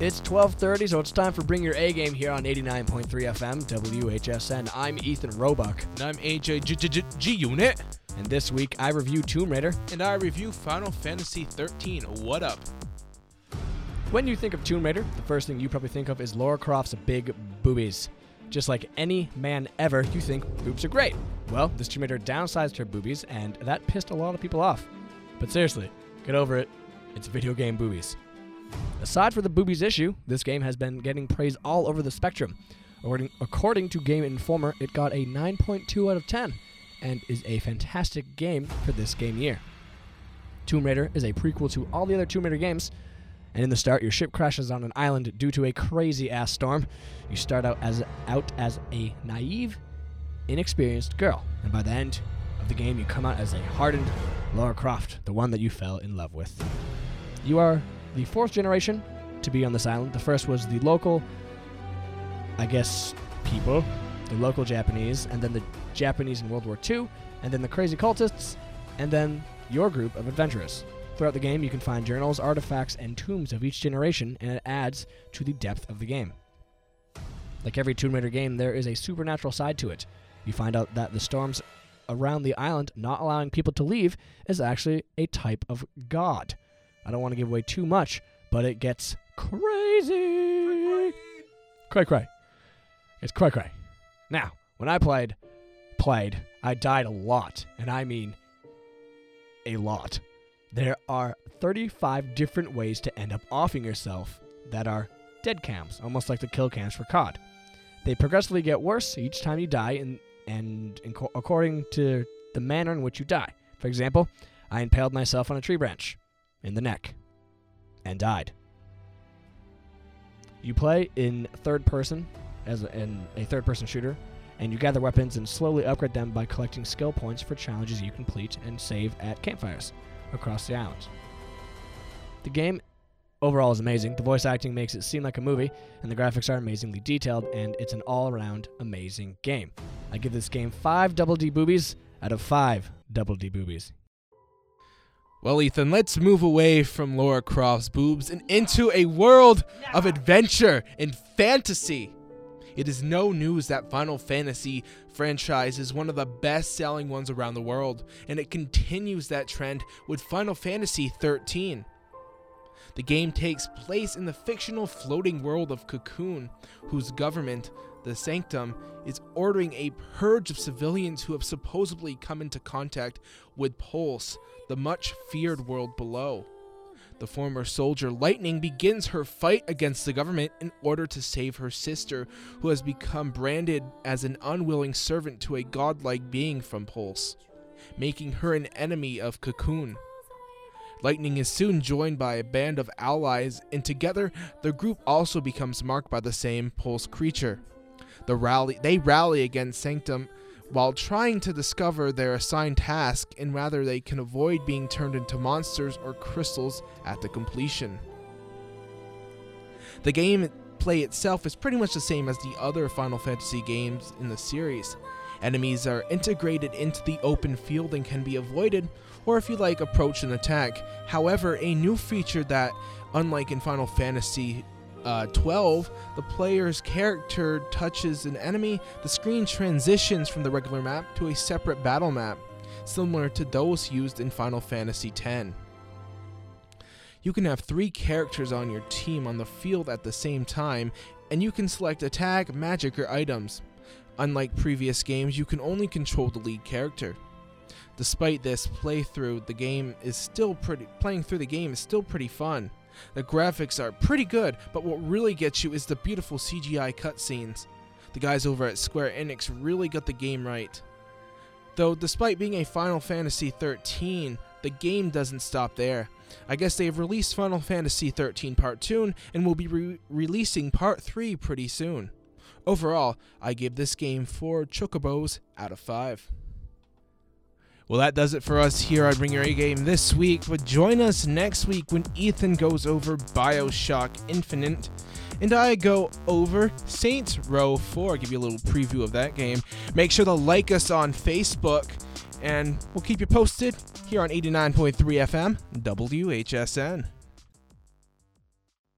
It's 12:30, so it's time for Bring Your A Game here on 89.3 FM WHSN. I'm Ethan Roebuck, And I'm AJ G- G- G- G Unit. and this week I review Tomb Raider. And I review Final Fantasy 13. What up? When you think of Tomb Raider, the first thing you probably think of is Laura Croft's big boobies. Just like any man ever, you think boobs are great. Well, this Tomb Raider downsized her boobies, and that pissed a lot of people off. But seriously, get over it. It's video game boobies. Aside from the boobies issue, this game has been getting praise all over the spectrum. According, according to Game Informer, it got a 9.2 out of 10 and is a fantastic game for this game year. Tomb Raider is a prequel to all the other Tomb Raider games, and in the start, your ship crashes on an island due to a crazy ass storm. You start out as out as a naive, inexperienced girl, and by the end of the game, you come out as a hardened Lara Croft, the one that you fell in love with. You are the fourth generation to be on this island. The first was the local, I guess, people, the local Japanese, and then the Japanese in World War II, and then the crazy cultists, and then your group of adventurers. Throughout the game, you can find journals, artifacts, and tombs of each generation, and it adds to the depth of the game. Like every Tomb Raider game, there is a supernatural side to it. You find out that the storms around the island not allowing people to leave is actually a type of god. I don't want to give away too much, but it gets crazy. Cray cray. It's cray cray. Now, when I played, played, I died a lot, and I mean a lot. There are 35 different ways to end up offing yourself that are dead cams, almost like the kill cams for COD. They progressively get worse each time you die, and, and in co- according to the manner in which you die. For example, I impaled myself on a tree branch in the neck and died. You play in third person as a, in a third person shooter, and you gather weapons and slowly upgrade them by collecting skill points for challenges you complete and save at campfires across the island. The game overall is amazing. The voice acting makes it seem like a movie, and the graphics are amazingly detailed, and it's an all around amazing game. I give this game 5 double D boobies out of 5 double D boobies. Well, Ethan, let's move away from Laura Croft's boobs and into a world of adventure and fantasy. It is no news that Final Fantasy franchise is one of the best selling ones around the world, and it continues that trend with Final Fantasy 13. The game takes place in the fictional floating world of Cocoon, whose government, the Sanctum, is ordering a purge of civilians who have supposedly come into contact with Pulse, the much feared world below. The former soldier Lightning begins her fight against the government in order to save her sister, who has become branded as an unwilling servant to a godlike being from Pulse, making her an enemy of Cocoon. Lightning is soon joined by a band of allies, and together the group also becomes marked by the same Pulse creature. The rally they rally against Sanctum while trying to discover their assigned task and whether they can avoid being turned into monsters or crystals at the completion. The game play itself is pretty much the same as the other Final Fantasy games in the series. Enemies are integrated into the open field and can be avoided, or if you like, approach and attack. However, a new feature that, unlike in Final Fantasy uh, 12, the player's character touches an enemy, the screen transitions from the regular map to a separate battle map, similar to those used in Final Fantasy X. You can have three characters on your team on the field at the same time, and you can select attack, magic, or items. Unlike previous games, you can only control the lead character. Despite this playthrough, the game is still pretty playing through the game is still pretty fun. The graphics are pretty good, but what really gets you is the beautiful CGI cutscenes. The guys over at Square Enix really got the game right. Though despite being a Final Fantasy 13, the game doesn't stop there. I guess they've released Final Fantasy 13 Part 2 and will be re- releasing Part 3 pretty soon. Overall, I give this game 4 chocobos out of 5. Well, that does it for us here on Bring Your A Game this week, but join us next week when Ethan goes over Bioshock Infinite and I go over Saints Row 4. I'll give you a little preview of that game. Make sure to like us on Facebook, and we'll keep you posted here on 89.3 FM, WHSN.